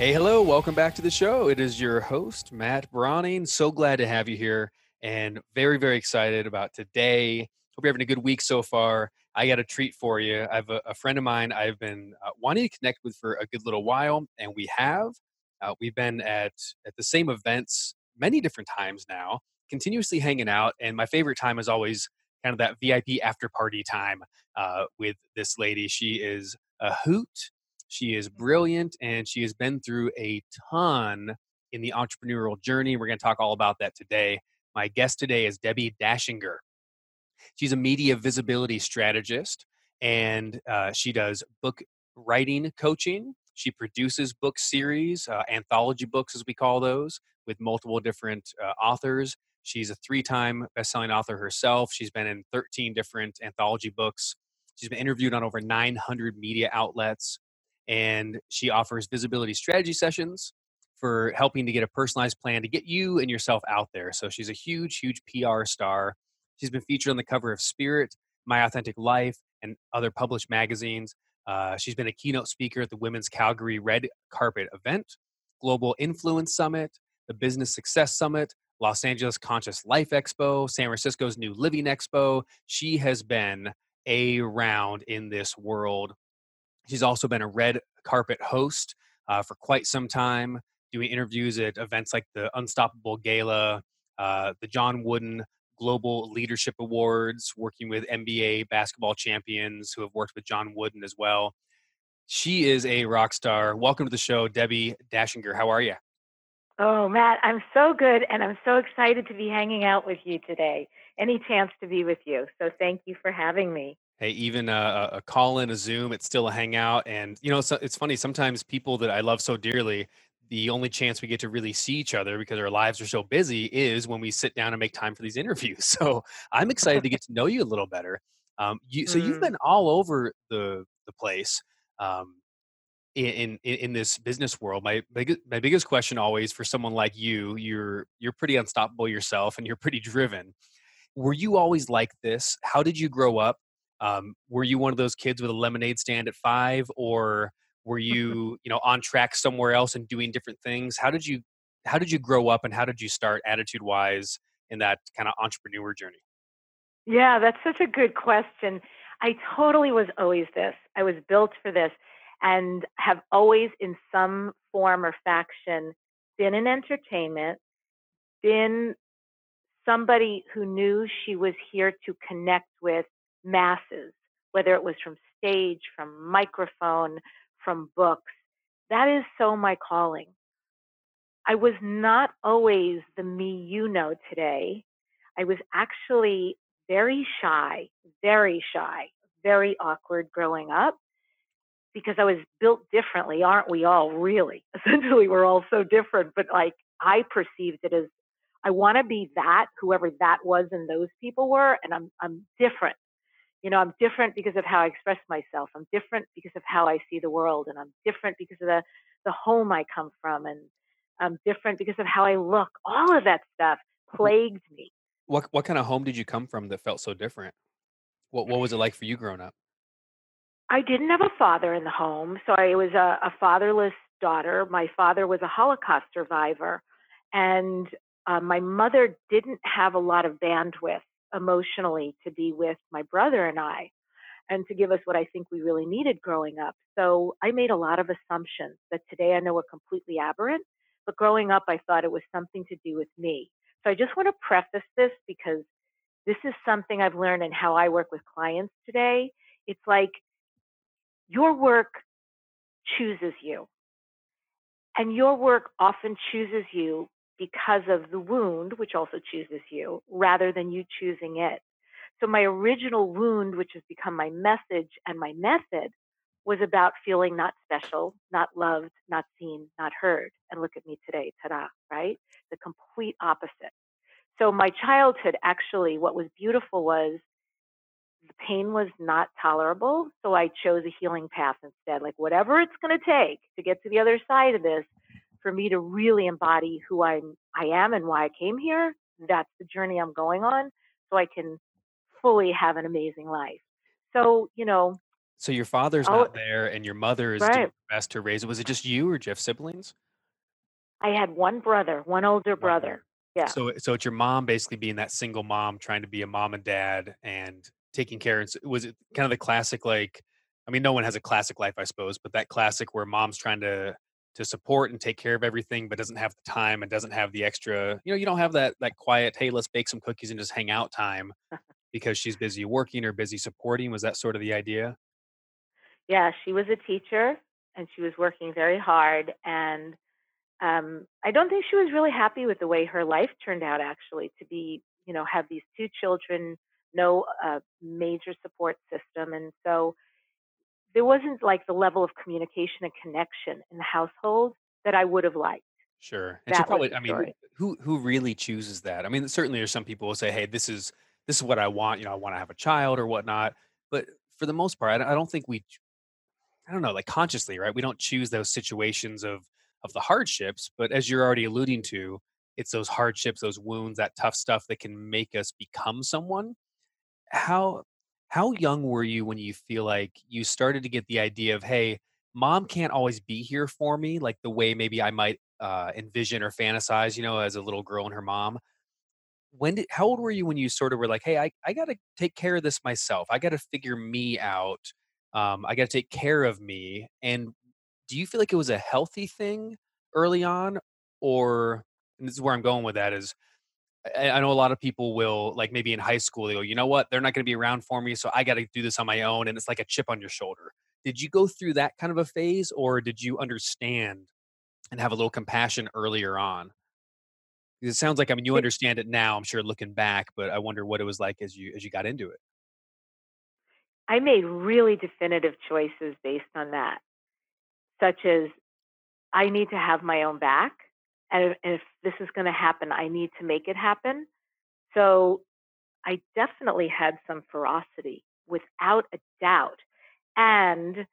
Hey, hello, welcome back to the show. It is your host, Matt Browning. So glad to have you here and very, very excited about today. Hope you're having a good week so far. I got a treat for you. I have a, a friend of mine I've been uh, wanting to connect with for a good little while, and we have. Uh, we've been at at the same events many different times now, continuously hanging out. And my favorite time is always kind of that VIP after party time uh, with this lady. She is a hoot. She is brilliant, and she has been through a ton in the entrepreneurial journey. We're going to talk all about that today. My guest today is Debbi Dachinger. She's a media visibility strategist and uh, she does book writing coaching. She produces book series, uh, anthology books, as we call those, with multiple different uh, authors. She's a three time best-selling author herself. She's been in 13 different anthology books. She's been interviewed on over 900 media outlets. And she offers visibility strategy sessions for helping to get a personalized plan to get you and yourself out there. So she's a huge, huge PR star. She's been featured on the cover of Spirit, My Authentic Life, and other published magazines. Uh, she's been a keynote speaker at the Women's Calgary Red Carpet event, Global Influence Summit, the Business Success Summit, Los Angeles Conscious Life Expo, San Francisco's New Living Expo. She has been a round in this world. She's also been a red carpet host uh, for quite some time doing interviews at events like the Unstoppable Gala, uh, the John Wooden Global Leadership Awards, working with NBA basketball champions who have worked with John Wooden as well. She is a rock star. Welcome to the show, Debbi Dachinger. How are you? Oh, Matt, I'm so good, and I'm so excited to be hanging out with you today. Any chance to be with you. So thank you for having me. Hey, even a, a call in, a Zoom, it's still a hangout. And, you know, it's, it's funny. Sometimes people that I love so dearly, the only chance we get to really see each other because our lives are so busy is when we sit down and make time for these interviews. So I'm excited to get to know you a little better. Um, you, so you've mm. been all over the the place um, in, in in this business world. My biggest my biggest question always for someone like you, you're you're pretty unstoppable yourself, and you're pretty driven. Were you always like this? How did you grow up? Um, were you one of those kids with a lemonade stand at five, or were you you know on track somewhere else and doing different things? How did you how did you grow up and how did you start attitude wise in that kind of entrepreneur journey? Yeah that's such a good question. I totally was always this. I was built for this and have always in some form or faction been in entertainment been somebody who knew she was here to connect with masses whether it was from stage from microphone from books. That is so my calling. I was not always the me you know today. I was actually very shy, very shy, very awkward growing up because I was built differently, aren't we all really? Essentially, we're all so different, but like I perceived it as I want to be that, whoever that was and those people were, and I'm I'm different you know, I'm different because of how I express myself. I'm different because of how I see the world, and I'm different because of the the home I come from, and I'm different because of how I look. All of that stuff plagued me. What what kind of home did you come from that felt so different? What what was it like for you growing up? I didn't have a father in the home, so I was a, a fatherless daughter. My father was a Holocaust survivor, and uh, my mother didn't have a lot of bandwidth emotionally to be with my brother and I and to give us what I think we really needed growing up. So I made a lot of assumptions that today I know are completely aberrant, but growing up I thought it was something to do with me. So I just want to preface this because this is something I've learned in how I work with clients today. It's like your work chooses you. And your work often chooses you because of the wound, which also chooses you, rather than you choosing it. So my original wound, which has become my message and my method, was about feeling not special, not loved, not seen, not heard. And look at me today, ta-da, right? The complete opposite. So my childhood actually, what was beautiful was the pain was not tolerable. So I chose a healing path instead. Like whatever it's going to take to get to the other side of this, for me to really embody who I'm, I am and why I came here, that's the journey I'm going on. So I can fully have an amazing life. So, you know, So your father's oh, not there and your mother is doing her best to raise it. Was it just you or have siblings? I had one brother, one older brother. Yeah. So so it's your mom basically being that single mom trying to be a mom and dad and taking care. And was it kind of the classic like I mean no one has a classic life I suppose, but that classic where mom's trying to to support and take care of everything but doesn't have the time and doesn't have the extra, you know, you don't have that that quiet, hey, let's bake some cookies and just hang out time because she's busy working or busy supporting. Was that sort of the idea? Yeah, she was a teacher and she was working very hard. And um, I don't think she was really happy with the way her life turned out, actually, to be, you know, have these two children, no uh, major support system. And so there wasn't like the level of communication and connection in the household that I would have liked. Sure. And That was probably I mean, story. who who really chooses that? I mean, certainly there's some people who say, "Hey, this is this is what I want, you know, I want to have a child or whatnot." But for the most part, I don't think we I don't know, like consciously, right? We don't choose those situations of of the hardships, but as you're already alluding to, it's those hardships, those wounds, that tough stuff that can make us become someone. How how young were you when you feel like you started to get the idea of, "Hey, mom can't always be here for me like the way maybe I might uh, envision or fantasize, you know, as a little girl and her mom." When did how old were you when you sort of were like, "Hey, I I gotta take care of this myself. I gotta figure me out. Um, I gotta take care of me." And do you feel like it was a healthy thing early on, or and this is where I'm going with that is I, I know a lot of people will like maybe in high school they go, you know what, they're not going to be around for me, so I got to do this on my own, and it's like a chip on your shoulder. Did you go through that kind of a phase, or did you understand and have a little compassion earlier on? It sounds like I mean you understand it now. I'm sure looking back, but I wonder what it was like as you as you got into it. I made really definitive choices based on that, such as I need to have my own back. And if, this is going to happen, I need to make it happen. So I definitely had some ferocity without a doubt. And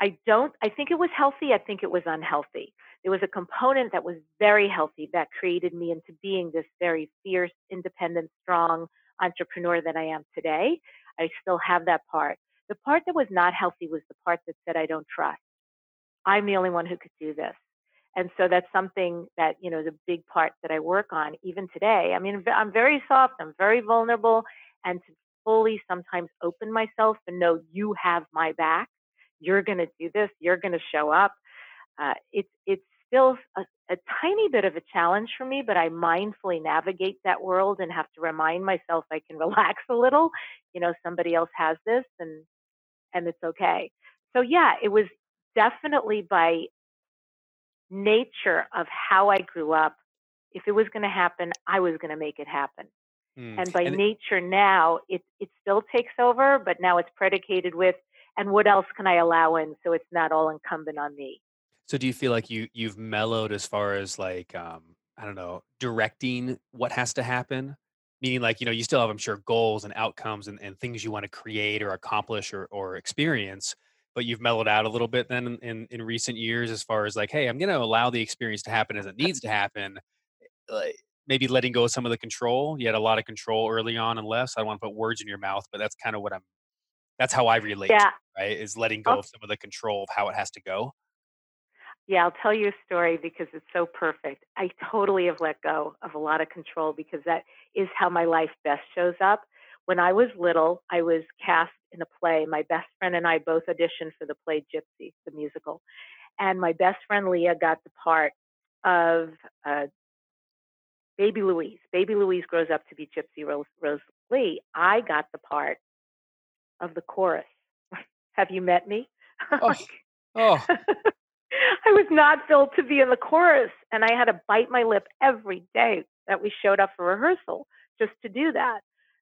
I don't, I think it was healthy. I think it was unhealthy. There was a component that was very healthy that created me into being this very fierce, independent, strong entrepreneur that I am today. I still have that part. The part that was not healthy was the part that said, I don't trust. I'm the only one who could do this. And so that's something that, you know, is a big part that I work on even today. I mean, I'm very soft, I'm very vulnerable, and to fully sometimes open myself and know you have my back. You're going to do this, you're going to show up. Uh, it's, it's still a, a tiny bit of a challenge for me, but I mindfully navigate that world and have to remind myself I can relax a little. You know, somebody else has this and, and it's okay. So yeah, it was definitely by nature of how I grew up, if it was going to happen, I was going to make it happen. Mm. And by And nature now, it it still takes over, but now it's predicated with, and what else can I allow in so it's not all incumbent on me. so, do you feel like you you've mellowed as far as like um, I don't know, directing what has to happen? Meaning, like you know, you still have, I'm sure, goals and outcomes and, and things you want to create or accomplish or or experience, but you've mellowed out a little bit then in, in, in recent years as far as like, hey, I'm going to allow the experience to happen as it needs to happen. Like, maybe letting go of some of the control. You had a lot of control early on and less. I don't want to put words in your mouth, but that's kind of what I'm. That's how I relate Yeah. right? Is letting go I'll, of some of the control of how it has to go. yeah, I'll tell you a story because it's so perfect. I totally have let go of a lot of control because that is how my life best shows up. When I was little, I was cast in a play. My best friend and I both auditioned for the play Gypsy, the musical. And my best friend Leah got the part of uh, Baby Louise. Baby Louise grows up to be Gypsy Rose, Rose Lee. I got the part of the chorus. Have you met me? Oh, oh, I was not built to be in the chorus, and I had to bite my lip every day that we showed up for rehearsal just to do that.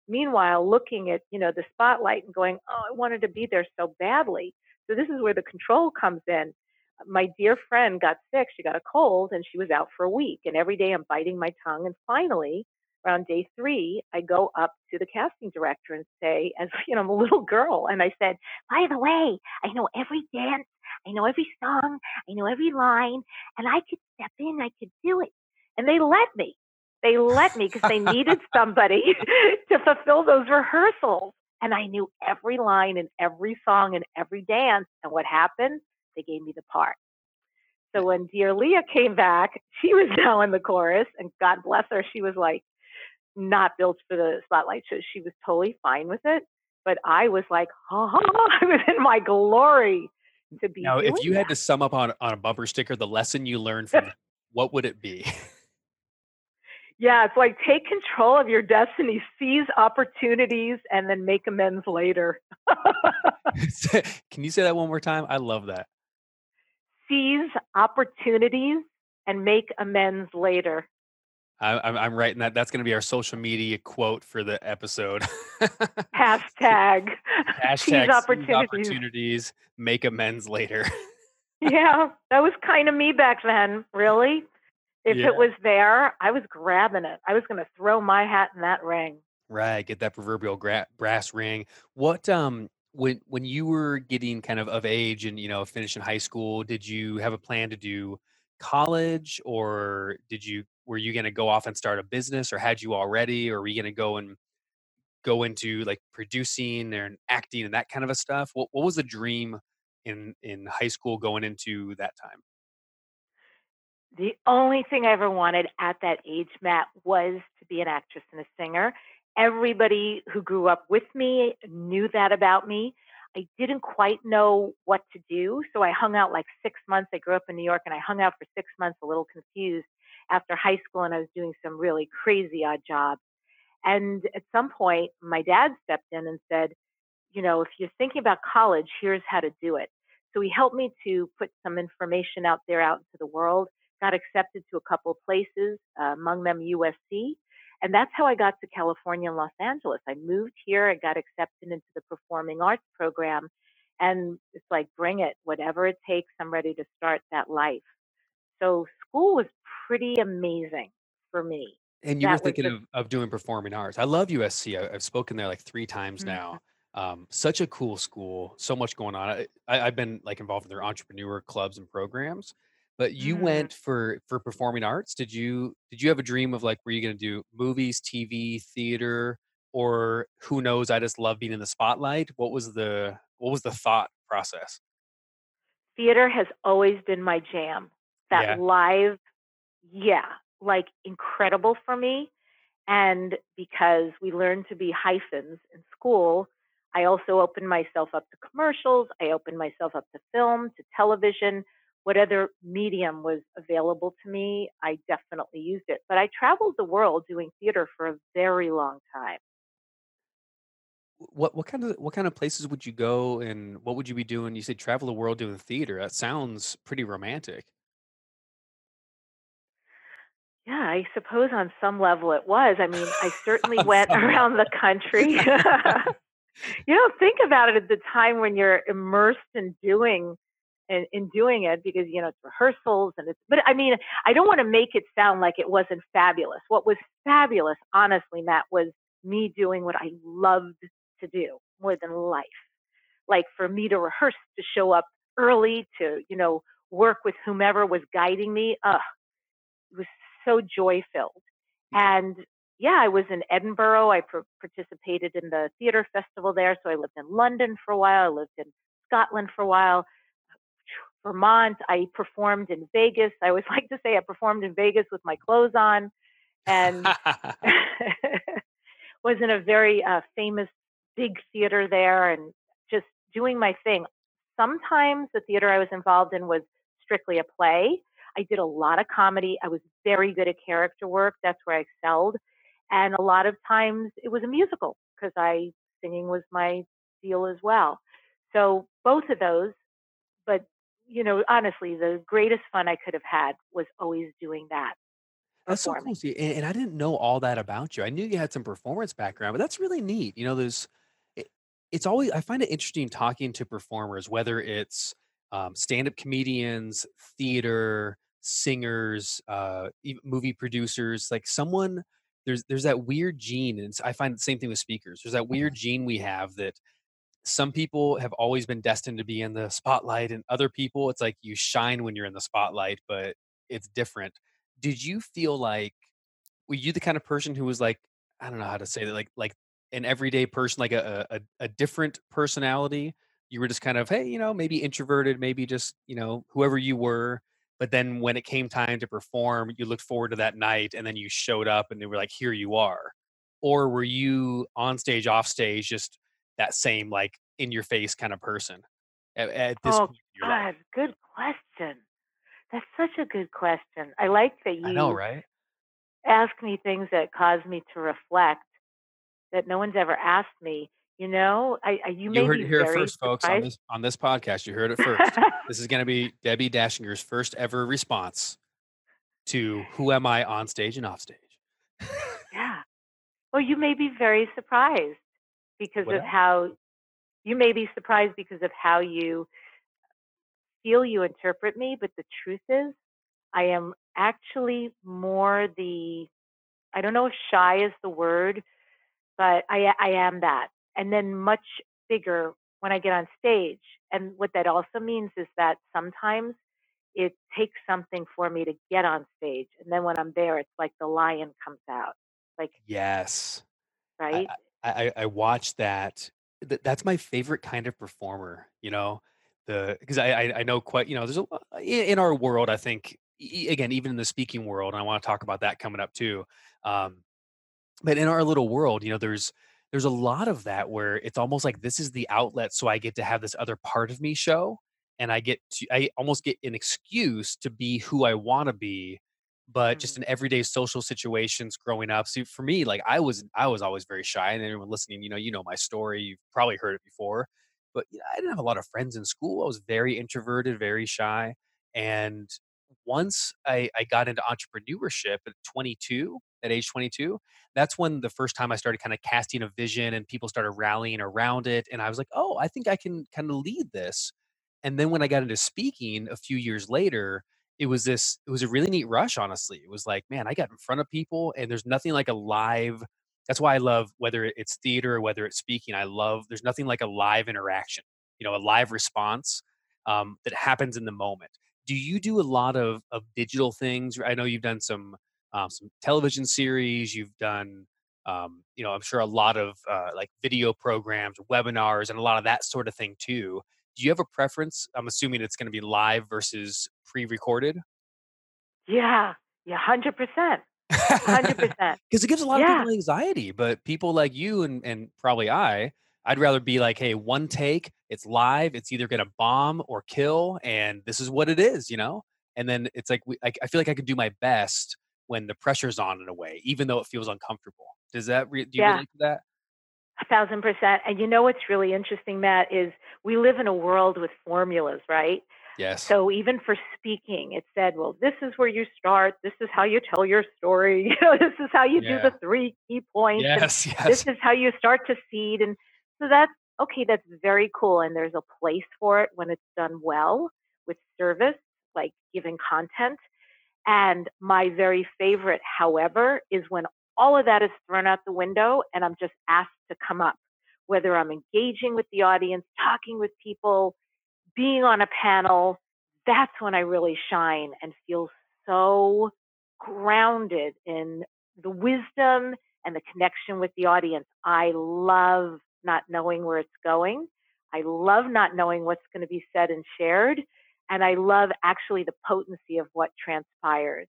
Meanwhile, looking at you know the spotlight and going, "Oh, I wanted to be there so badly." So this is where the control comes in. My dear friend got sick. She got a cold and she was out for a week. And every day I'm biting my tongue. And finally, around day three, I go up to the casting director and say, as you know, I'm a little girl, and I said, by the way, I know every dance, I know every song, I know every line, and I could step in, I could do it. And they let me. They let me because they needed somebody to fulfill those rehearsals. And I knew every line and every song and every dance. And what happened? They gave me the part. So when Dear Leah came back, she was now in the chorus, and God bless her, she was like not built for the spotlight. So she was totally fine with it. But I was like, ha ha, I was in my glory to be. Now, if you that. had to sum up on, on a bumper sticker the lesson you learned from what would it be? Yeah, it's like take control of your destiny, seize opportunities, and then make amends later. Can you say that one more time? I love that. Seize opportunities and make amends later. I, am writing that. That's going to be our social media quote for the episode. Hashtag. Hashtag seize opportunities. opportunities. Make amends later. yeah, that was kind of me back then. Really. If yeah. it was there, I was grabbing it. I was going to throw my hat in that ring. Right, get that proverbial gra- brass ring. What um when when you were getting kind of of age and you know finishing high school, did you have a plan to do college or did you were you going to go off and start a business or had you already or were you going to go and go into like producing and acting and that kind of a stuff? What what was the dream in in high school going into that time? The only thing I ever wanted at that age, Matt, was to be an actress and a singer. Everybody who grew up with me knew that about me. I didn't quite know what to do. So I hung out like six months. I grew up in New York and I hung out for six months, a little confused after high school. And I was doing some really crazy odd jobs. And at some point, my dad stepped in and said, You know, if you're thinking about college, here's how to do it. So he helped me to put some information out there out into the world got accepted to a couple places, uh, among them USC. And that's how I got to California and Los Angeles. I moved here, I got accepted into the performing arts program. And it's like, bring it, whatever it takes, I'm ready to start that life. So school was pretty amazing for me. And you that were thinking the, of, of doing performing arts. I love USC. I, have spoken there like three times mm-hmm. now. Um, such a cool school, so much going on. I, I, have been like involved in their entrepreneur clubs and programs. But you mm. went for for performing arts. Did you did you have a dream of like were you going to do movies, TV, theater, or who knows? I just love being in the spotlight. What was the what was the thought process? Theater has always been my jam. That yeah. live, yeah, like incredible for me. And because we learned to be hyphens in school, I also opened myself up to commercials. I opened myself up to film, to television what other medium was available to me, I definitely used it. But I traveled the world doing theater for a very long time. What what kind of what kind of places would you go and what would you be doing? You said travel the world doing theater. That sounds pretty romantic. Yeah, I suppose on some level it was. I mean, I certainly went around the country. you don't think about it at the time when you're immersed in doing in, in doing it because you know it's rehearsals and it's but i mean i don't want to make it sound like it wasn't fabulous. What was fabulous honestly matt was me doing what i loved to do more than life. Like for me to rehearse to show up early to you know work with whomever was guiding me uh it was so joy filled and yeah i was in edinburgh i pr- participated in the theater festival there so i lived in london for a while i lived in scotland for a while Vermont. I performed in Vegas. I always like to say I performed in Vegas with my clothes on, and was in a very uh, famous big theater there, and just doing my thing. Sometimes the theater I was involved in was strictly a play. I did a lot of comedy. I was very good at character work. That's where I excelled. And a lot of times it was a musical because I singing was my deal as well. So both of those, but you know, honestly, the greatest fun I could have had was always doing that. That's so cool. See, and, and I didn't know all that about you. I knew you had some performance background, but that's really neat. You know, there's it, it's always I find it interesting talking to performers, whether it's um, stand-up comedians, theater, singers, uh, even movie producers, like someone there's there's that weird gene, and I find the same thing with speakers. There's that weird gene we have that some people have always been destined to be in the spotlight, and other people, it's like you shine when you're in the spotlight, but it's different. Did you feel like were you the kind of person who was like, I don't know how to say that, like like an everyday person, like a a, a different personality? You were just kind of, hey, you know, maybe introverted, maybe just, you know, whoever you were. But then when it came time to perform, you looked forward to that night and then you showed up and they were like, here you are. Or were you on stage, off stage, just that same like in your face kind of person at, at this Oh point in your life? God, good question. That's such a good question. I like that I know, you right? ask me things that cause me to reflect that no one's ever asked me. You know, I, I you You may heard it here first, folks, on this on this podcast. You heard it first. This is going to be Debbi Dachinger's first ever response to "Who am I on stage and off stage?" yeah. Well, you may be very surprised because what of up? how you may be surprised because of how you feel you interpret me, but the truth is, I am actually more the I don't know if shy is the word, but I I am that. And then much bigger when I get on stage. And what that also means is that sometimes it takes something for me to get on stage. And then when I'm there, it's like the lion comes out. Like, Yes, right? I I watch that. Th- That's my favorite kind of performer. You know, the because I, I know quite. You know, there's a lo- in our world. I think again, even in the speaking world, and I want to talk about that coming up too. Um, but in our little world, you know, there's there's a lot of that where it's almost like this is the outlet, so I get to have this other part of me show, and I get to I almost get an excuse to be who I want to be, but just Mm. in everyday social situations growing up. So for me, like I was I was always very shy, and anyone listening, you know, you know my story, you've probably heard it before, but you know, I didn't have a lot of friends in school. I was very introverted, very shy, and once I, I got into entrepreneurship at 22, at age 22, that's when the first time I started kind of casting a vision and people started rallying around it. And I was like, oh, I think I can kind of lead this. And then when I got into speaking a few years later, it was this, it was a really neat rush, honestly. It was like, man, I got in front of people and there's nothing like a live. That's why I love whether it's theater or whether it's speaking. I love, there's nothing like a live interaction, you know, a live response um, that happens in the moment. Do you do a lot of, of digital things? I know you've done some um, some television series. You've done, um, you know, I'm sure a lot of uh, like video programs, webinars, and a lot of that sort of thing too. Do you have a preference? I'm assuming it's going to be live versus pre-recorded, Yeah. Yeah. 100%. 100%. because it gives a lot of people anxiety. But people like you and and probably I, I'd rather be like, hey, one take, it's live, it's either going to bomb or kill, and this is what it is, you know. And then it's like we, I, I feel like I can do my best when the pressure's on in a way, even though it feels uncomfortable. Does that re- do you Yeah. relate to that? A thousand percent. And you know what's really interesting, Matt, is we live in a world with formulas, right? Yes. So even for speaking, it said, well, this is where you start. This is how you tell your story. You know, this is how you do the three key points. And Yes. this is how you start to seed. And so that's okay, that's very cool. And there's a place for it when it's done well with service, like giving content. And my very favorite, however, is when all of that is thrown out the window and I'm just asked to come up, whether I'm engaging with the audience, talking with people, being on a panel. That's when I really shine and feel so grounded in the wisdom and the connection with the audience. I love not knowing where it's going. I love not knowing what's going to be said and shared. And I love actually the potency of what transpires.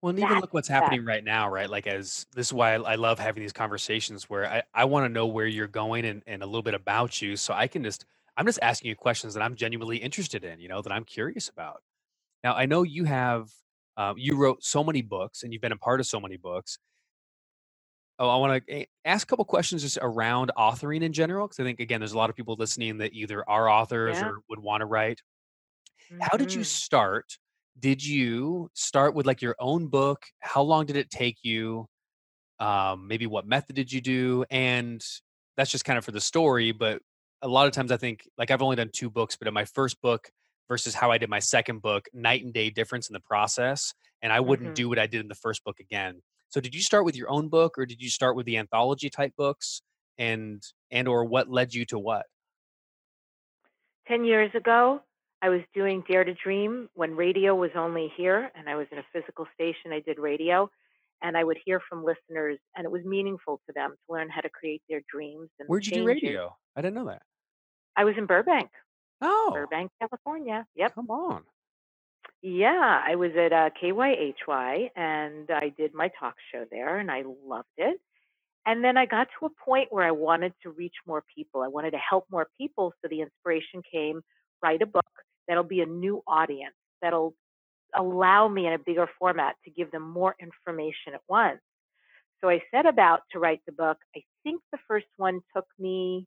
Well, and even That's look what's happening right now, right? Like, as this is why I, I love having these conversations where I, I want to know where you're going and, and a little bit about you. So I can just, I'm just asking you questions that I'm genuinely interested in, you know, that I'm curious about. Now, I know you have, um, you wrote so many books and you've been a part of so many books. Oh, I want to ask a couple questions just around authoring in general, because I think, again, there's a lot of people listening that either are authors Yeah. or would want to write. How did you hmm start? Did you start with like your own book? How long did it take you? Um, maybe what method did you do? And that's just kind of for the story, but a lot of times I think like I've only done two books, but in my first book versus how I did my second book, night and day difference in the process. And I wouldn't Mhm. do what I did in the first book again. So did you start with your own book or did you start with the anthology type books? And and or what led you to what? 10 years ago, I was doing Dare to Dream when radio was only here and I was in a physical station. I did radio and I would hear from listeners and it was meaningful to them to learn how to create their dreams and Where'd you do radio? I didn't know that. I was in Burbank, Oh, Burbank, California. Yep. come on. Yeah, I was at uh, KYHY and I did my talk show there and I loved it. And then I got to a point where I wanted to reach more people. I wanted to help more people. So the inspiration came write a book that'll be a new audience, that'll allow me in a bigger format to give them more information at once. So I set about to write the book. I think the first one took me,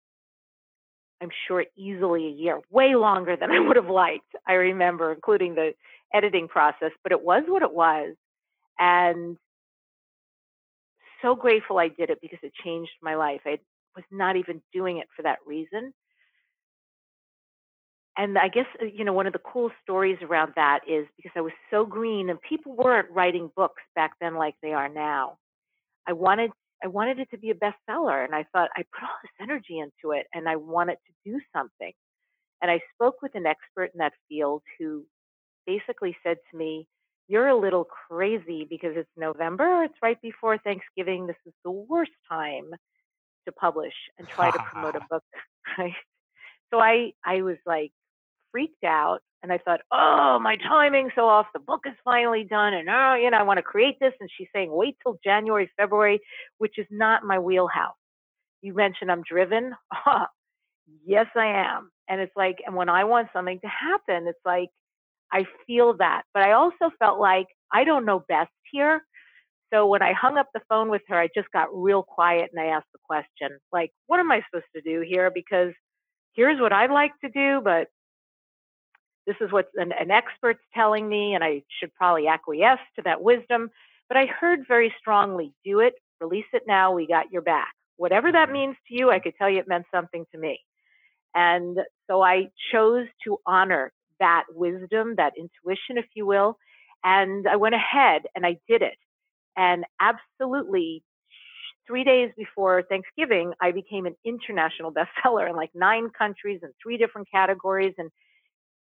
I'm sure, easily a year, way longer than I would have liked. I remember, including the editing process, but it was what it was. And so grateful I did it because it changed my life. I was not even doing it for that reason. And I guess, uh, you know, one of the cool stories around that is because I was so green and people weren't writing books back then like they are now. I wanted I wanted it to be a bestseller and I thought I put all this energy into it and I wanted to do something. And I spoke with an expert in that field who basically said to me, You're a little crazy because it's November, it's right before Thanksgiving. This is the worst time to publish and try to promote a book, right? So I I was like freaked out and I thought, oh, my timing's so off. The book is finally done, and oh, you know, I want to create this. And she's saying, wait till January, February, which is not my wheelhouse. You mentioned I'm driven. yes, I am. And it's like, and when I want something to happen, it's like I feel that. But I also felt like I don't know best here. So when I hung up the phone with her, I just got real quiet and I asked the question, like, what am I supposed to do here? Because here's what I'd like to do, but this is what an, an expert's telling me, and I should probably acquiesce to that wisdom. But I heard very strongly, do it, release it now, we got your back. Whatever that Mhm. means to you, I could tell you it meant something to me. And so I chose to honor that wisdom, that intuition, if you will. And I went ahead and I did it. And absolutely, three days before Thanksgiving, I became an international bestseller in like nine countries and three different categories. And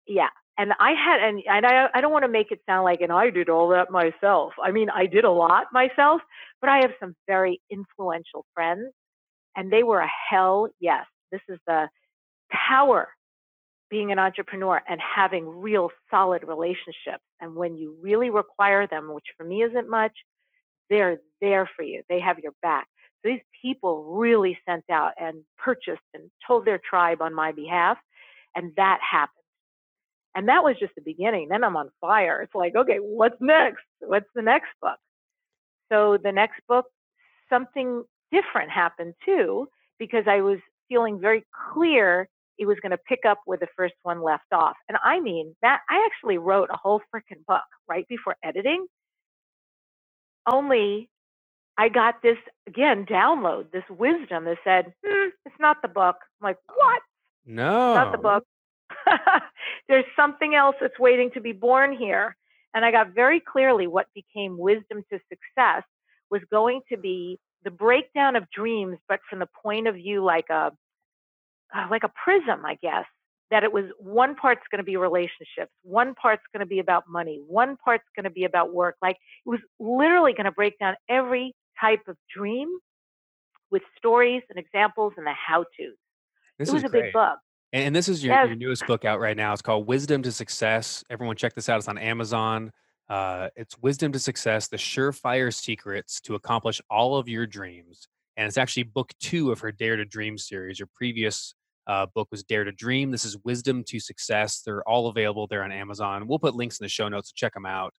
yeah, and I had, and, and I, I don't want to make it sound like, and I did all that myself. I mean, I did a lot myself, but I have some very influential friends, and they were a hell yes. This is the power being an entrepreneur and having real solid relationships. And when you really require them, which for me isn't much, they're there for you. They have your back. So these people really sent out and purchased and told their tribe on my behalf. And that happened. And that was just the beginning. Then I'm on fire. It's like, okay, what's next? What's the next book? So the next book, something different happened too, because I was feeling very clear it was going to pick up where the first one left off. And I mean, that I actually wrote a whole freaking book right before editing. Only I got this again download, this wisdom that said, hmm, it's not the book. I'm like, what? No. It's not the book. There's something else that's waiting to be born here. And I got very clearly what became wisdom to success was going to be the breakdown of dreams, but from the point of view like a uh, like a prism, I guess. That it was one part's going to be relationships, one part's going to be about money, one part's going to be about work. Like it was literally going to break down every type of dream with stories and examples and the how tos. It was a big book. And, and this is your, Yes. your newest book out right now. It's called Wisdom to Success. Everyone check this out. It's on Amazon. Uh, it's Wisdom to Success, the surefire secrets to accomplish all of your dreams. And it's actually book two of her Dare to Dream series. Your previous uh, book was Dare to Dream. This is Wisdom to Success. They're all available there on Amazon. We'll put links in the show notes to check them out.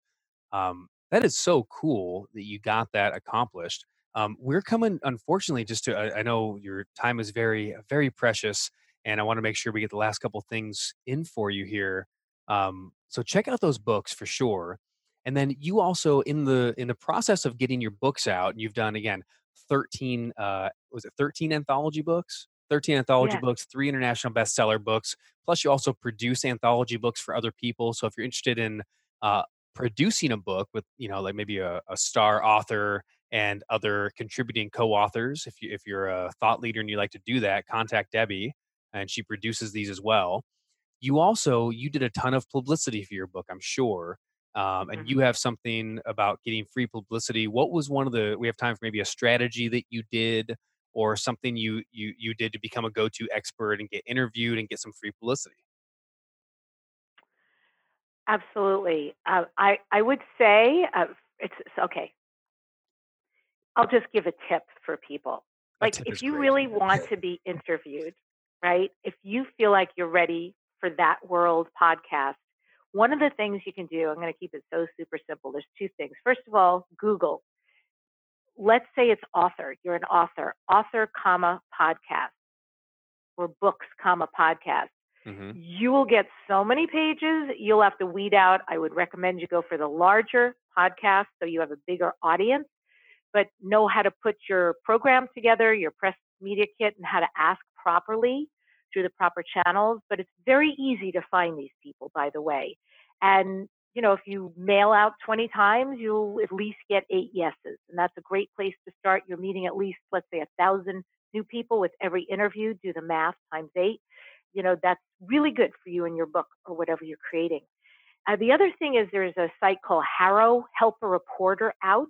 Um, that is so cool that you got that accomplished. Um, we're coming, unfortunately, just to, I, I know your time is very, very precious and I want to make sure we get the last couple things in for you here. Um, so check out those books for sure. And then you also in the in the process of getting your books out, you've done again 13 uh was it 13 anthology books? 13 anthology Yeah. books, three international bestseller books. Plus, you also produce anthology books for other people. So if you're interested in uh, producing a book with, you know, like maybe a, a star author and other contributing co-authors, if you if you're a thought leader and you like to do that, contact Debbi, and she produces these as well. You also you did a ton of publicity for your book, I'm sure. Um, and Mhm. you have something about getting free publicity. What was one of the? We have time for maybe a strategy that you did, or something you you you did to become a go-to expert and get interviewed and get some free publicity. Absolutely. Uh, I I would say uh, it's, it's okay. I'll just give a tip for people. Like if you great. really want to be interviewed, right? If you feel like you're ready for that world podcast, one of the things you can do, I'm going to keep it so super simple. There's two things. First of all, Google. Let's say it's author. You're an author. Author, comma podcast, or books, comma podcast hmm you will get so many pages you'll have to weed out i would recommend you go for the larger podcast so you have a bigger audience but know how to put your program together your press media kit and how to ask properly through the proper channels but it's very easy to find these people by the way. And you know if you mail out 20 times you'll at least get eight yeses and that's a great place to start. You're meeting at least let's say a thousand new people with every interview do the math times eight. You know that's really good for you and your book or whatever you're creating. Uh, the other thing is there's a site called HARO help a reporter out.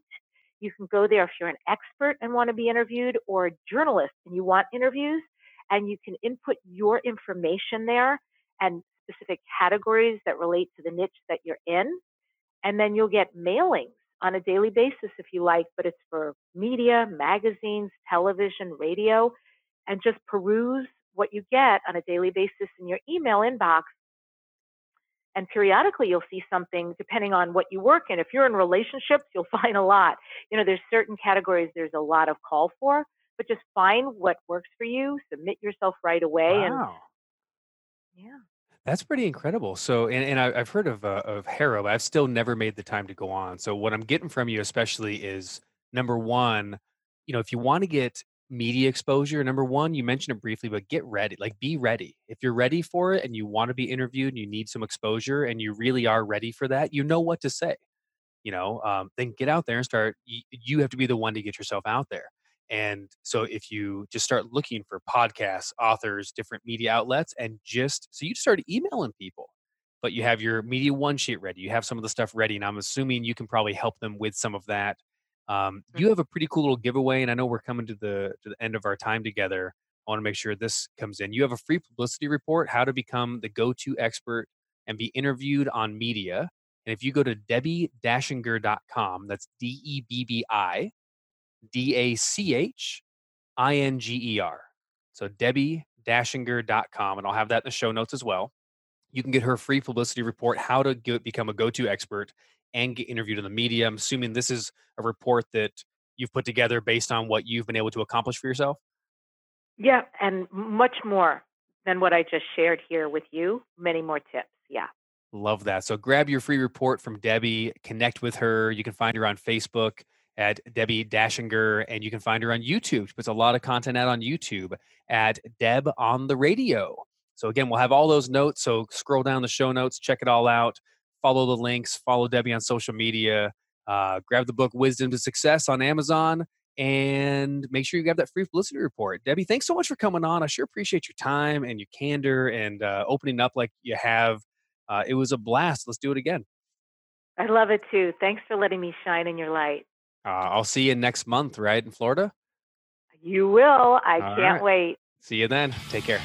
You can go there if you're an expert and want to be interviewed or a journalist and you want interviews and you can input your information there and specific categories that relate to the niche that you're in and then you'll get mailings on a daily basis if you like but it's for media magazines television radio and just peruse what you get on a daily basis in your email inbox. And periodically you'll see something depending on what you work in. If you're in relationships, you'll find a lot. You know, there's certain categories there's a lot of call for, but just find what works for you, submit yourself right away and Wow. yeah. That's pretty incredible. So, and, and I, I've heard of uh, of HARO, but I've still never made the time to go on. So, what I'm getting from you, especially, is number one, you know, if you want to get media exposure, number one, you mentioned it briefly, but get ready. Like, be ready. If you're ready for it and you want to be interviewed and you need some exposure and you really are ready for that, you know what to say. You know, um, then get out there and start. You, you have to be the one to get yourself out there. And so if you just start looking for podcasts, authors, different media outlets, and just so you start emailing people, but you have your media one sheet ready, you have some of the stuff ready, and I'm assuming you can probably help them with some of that. Um, you have a pretty cool little giveaway, and I know we're coming to the to the end of our time together. I want to make sure this comes in. You have a free publicity report, how to become the go-to expert and be interviewed on media. And if you go to debbi-dachinger.com, that's D E B B I D A C H I N G E R. So Debbi-Dachinger.com, and I'll have that in the show notes as well. You can get her free publicity report, how to get, become a go-to expert and get interviewed in the media. I'm assuming this is a report that you've put together based on what you've been able to accomplish for yourself. Yeah, and much more than what I just shared here with you. Many more tips. Yeah. Love that. So grab your free report from Debbi, connect with her. You can find her on Facebook at Debbi Dachinger, and you can find her on YouTube. She puts a lot of content out on YouTube at Deb on the Radio. So again, we'll have all those notes. So scroll down the show notes, check it all out. Follow the links. Follow Debbi on social media. Uh, grab the book Wisdom to Success on Amazon, and make sure you grab that free publicity report. Debbi, thanks so much for coming on. I sure appreciate your time and your candor and uh, opening up like you have. Uh, it was a blast. Let's do it again. I love it too. Thanks for letting me shine in your light. Uh, I'll see you next month, right in Florida. You will. I All can't right. wait. See you then. Take care.